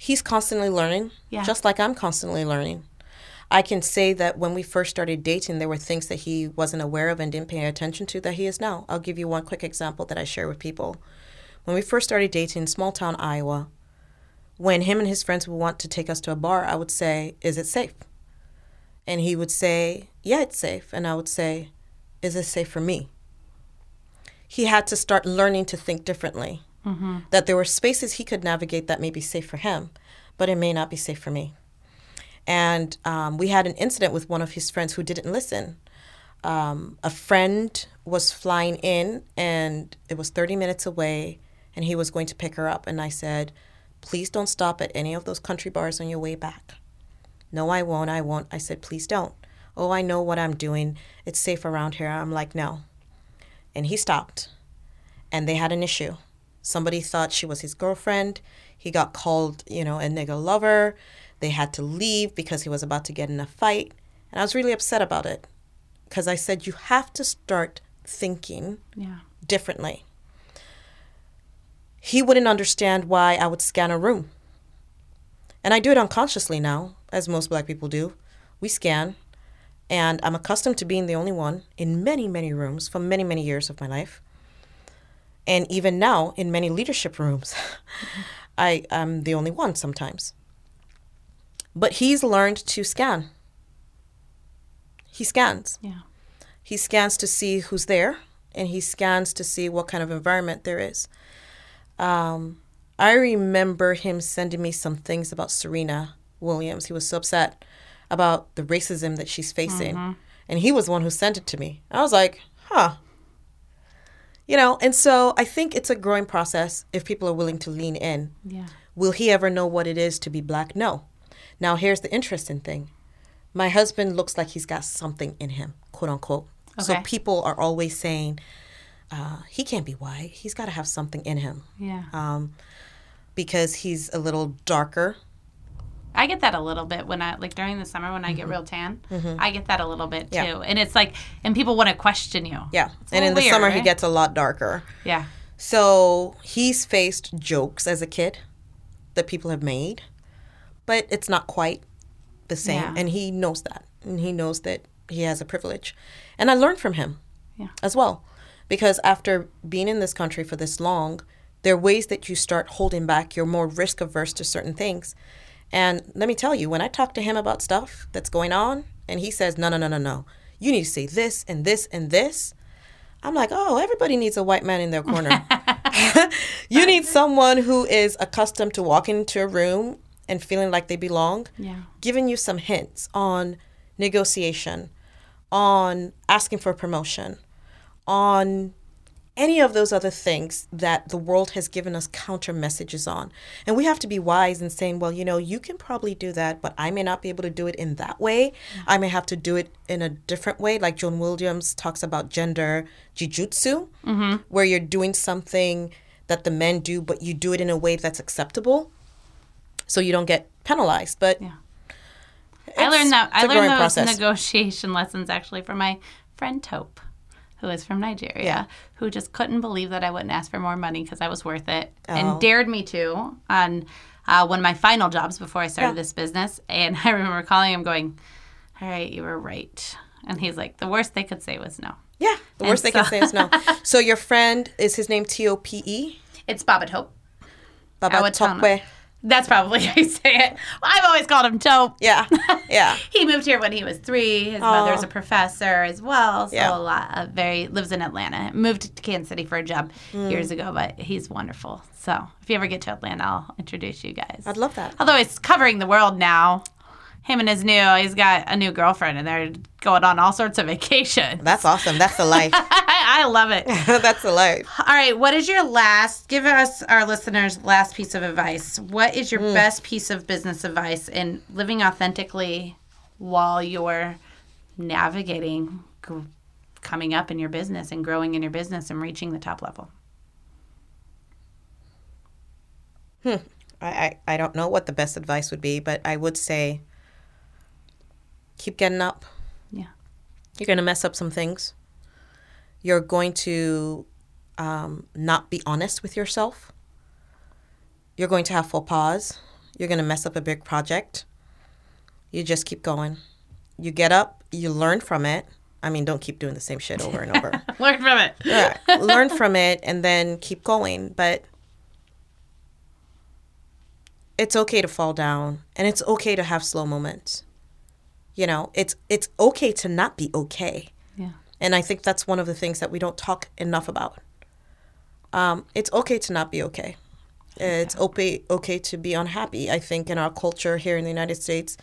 he's constantly learning, Yeah. just like I'm constantly learning. I can say that when we first started dating, there were things that he wasn't aware of and didn't pay attention to that he is now. I'll give you one quick example that I share with people. When we first started dating in small town Iowa, when him and his friends would want to take us to a bar, I would say, Is it safe? And he would say, Yeah, it's safe. And I would say, Is it safe for me? He had to start learning to think differently mm-hmm. that there were spaces he could navigate that may be safe for him, but it may not be safe for me. And um, we had an incident with one of his friends who didn't listen. Um, a friend was flying in, and it was 30 minutes away, and he was going to pick her up. And I said, Please don't stop at any of those country bars on your way back. No, I won't. I won't. I said, Please don't. Oh, I know what I'm doing. It's safe around here. I'm like, No. And he stopped, and they had an issue. Somebody thought she was his girlfriend. He got called, you know, a nigger lover. They had to leave because he was about to get in a fight. And I was really upset about it because I said, you have to start thinking Yeah. differently. He wouldn't understand why I would scan a room. And I do it unconsciously now, as most black people do. We scan, and I'm accustomed to being the only one in many, many rooms for many, many years of my life. And even now, in many leadership rooms, I am the only one sometimes. But he's learned to scan. He scans. Yeah. He scans to see who's there, and he scans to see what kind of environment there is. Um, I remember him sending me some things about Serena Williams. He was so upset about the racism that she's facing, and he was the one who sent it to me. I was like, huh. You know, and so I think it's a growing process if people are willing to lean in. Yeah. Will he ever know what it is to be black? No. Now, here's the interesting thing my husband looks like he's got something in him, quote unquote. Okay. So people are always saying, uh, he can't be white. He's got to have something in him Yeah. um, because he's a little darker. I get that a little bit when I like during the summer when I get real tan. I get that a little bit too, Mm-hmm. Yeah. and it's like, and people want to question you. Yeah. It's and in little the weird, summer, he gets a lot darker. Yeah. So he's faced jokes as a kid that people have made, but it's not quite the same. Yeah. And he knows that. And he knows that he has a privilege. And I learned from him Yeah. as well. Because after being in this country for this long, there are ways that you start holding back. You're more risk averse to certain things. And let me tell you, when I talk to him about stuff that's going on, and he says, no, no, no, no, no, you need to say this and this and this, I'm like, oh, everybody needs a white man in their corner. you need someone who is accustomed to walking into a room and feeling like they belong, Yeah. giving you some hints on negotiation, on asking for a promotion, on any of those other things that the world has given us counter messages on. And we have to be wise in saying, well, you know, you can probably do that, but I may not be able to do it in that way. Mm. I may have to do it in a different way. Like Joan Williams talks about gender jujutsu, mm-hmm. where you're doing something that the men do, but you do it in a way that's acceptable so you don't get penalized. But Yeah. I learned that. I learned those process. negotiation lessons actually from my friend Tope, who is from Nigeria, who just couldn't believe that I wouldn't ask for more money because I was worth it, Oh. and dared me to on uh, one of my final jobs before I started this business. And I remember calling him, going, "All right, you were right." And he's like, "The worst they could say was no." Yeah, the worst they so- say is no. So your friend is his name T O P E. It's Bob at Hope. Baba. Tokwe. That's probably how you say it. I've always called him Tope. Yeah, yeah. He moved here when he was three. His Aw. mother's a professor as well, so Yeah. a lot of very lives in Atlanta. Moved to Kansas City for a job Mm. years ago, but he's wonderful. So if you ever get to Atlanta, I'll introduce you guys. I'd love that. Although he's covering the world now. Him and his new, he's got a new girlfriend, and they're going on all sorts of vacations. That's awesome. That's the life. I, I love it. That's the life. All right, what is your last? Give us our listeners last piece of advice. What is your mm. best piece of business advice in living authentically while you're navigating gr- coming up in your business and growing in your business and reaching the top level? Hmm. I, I, I don't know what the best advice would be, but I would say keep getting up. Yeah. You're going to mess up some things. You're going to um, not be honest with yourself. You're going to have faux pas. You're going to mess up a big project. You just keep going. You get up, you learn from it. I mean, don't keep doing the same shit over and over. Learn from it. yeah, learn from it and then keep going. But it's okay to fall down and it's okay to have slow moments. You know, it's it's okay to not be okay. Yeah. And I think that's one of the things that we don't talk enough about. Um, it's okay to not be okay. It's okay okay to be unhappy. I think in our culture here in the United States,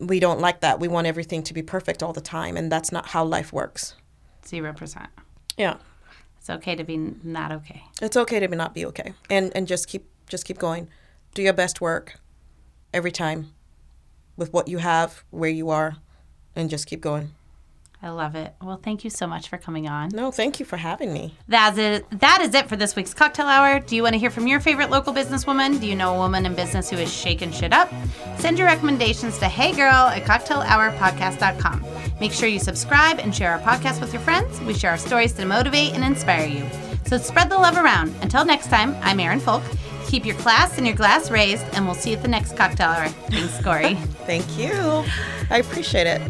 we don't like that. We want everything to be perfect all the time, and that's not how life works. Zero percent. Yeah. It's okay to be not okay. It's okay to be not be okay, and and just keep just keep going. Do your best work every time with what you have, where you are, and just keep going. I love it. Well, thank you so much for coming on. No, thank you for having me. That's it. That is it for this week's cocktail hour. Do you want to hear from your favorite local businesswoman? Do you know a woman in business who is shaking shit up? Send your recommendations to heygirl at cocktailhourpodcast.com. Make sure you subscribe and share our podcast with your friends. We share our stories to motivate and inspire you. So spread the love around. Until next time, I'm Erin Folk. Keep your class and your glass raised, and we'll see you at the next cocktail hour. Thanks, Kori. Thank you. I appreciate it.